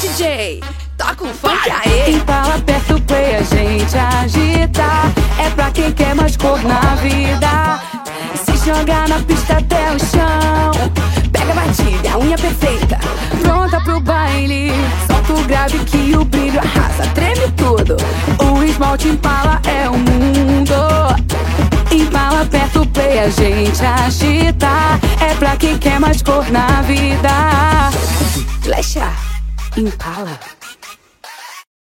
DJ, toca um funk aí. Impala, aperta o play, a gente agita. É pra quem quer mais cor na vida. Se jogar na pista até o chão. Pega a batida, a unha perfeita. Pronta pro baile. Solta o grave que o brilho arrasa. Treme tudo. O esmalte Impala é o mundo. Impala, aperta o play, a gente agita. É pra quem quer mais cor na vida. Flecha, Impala.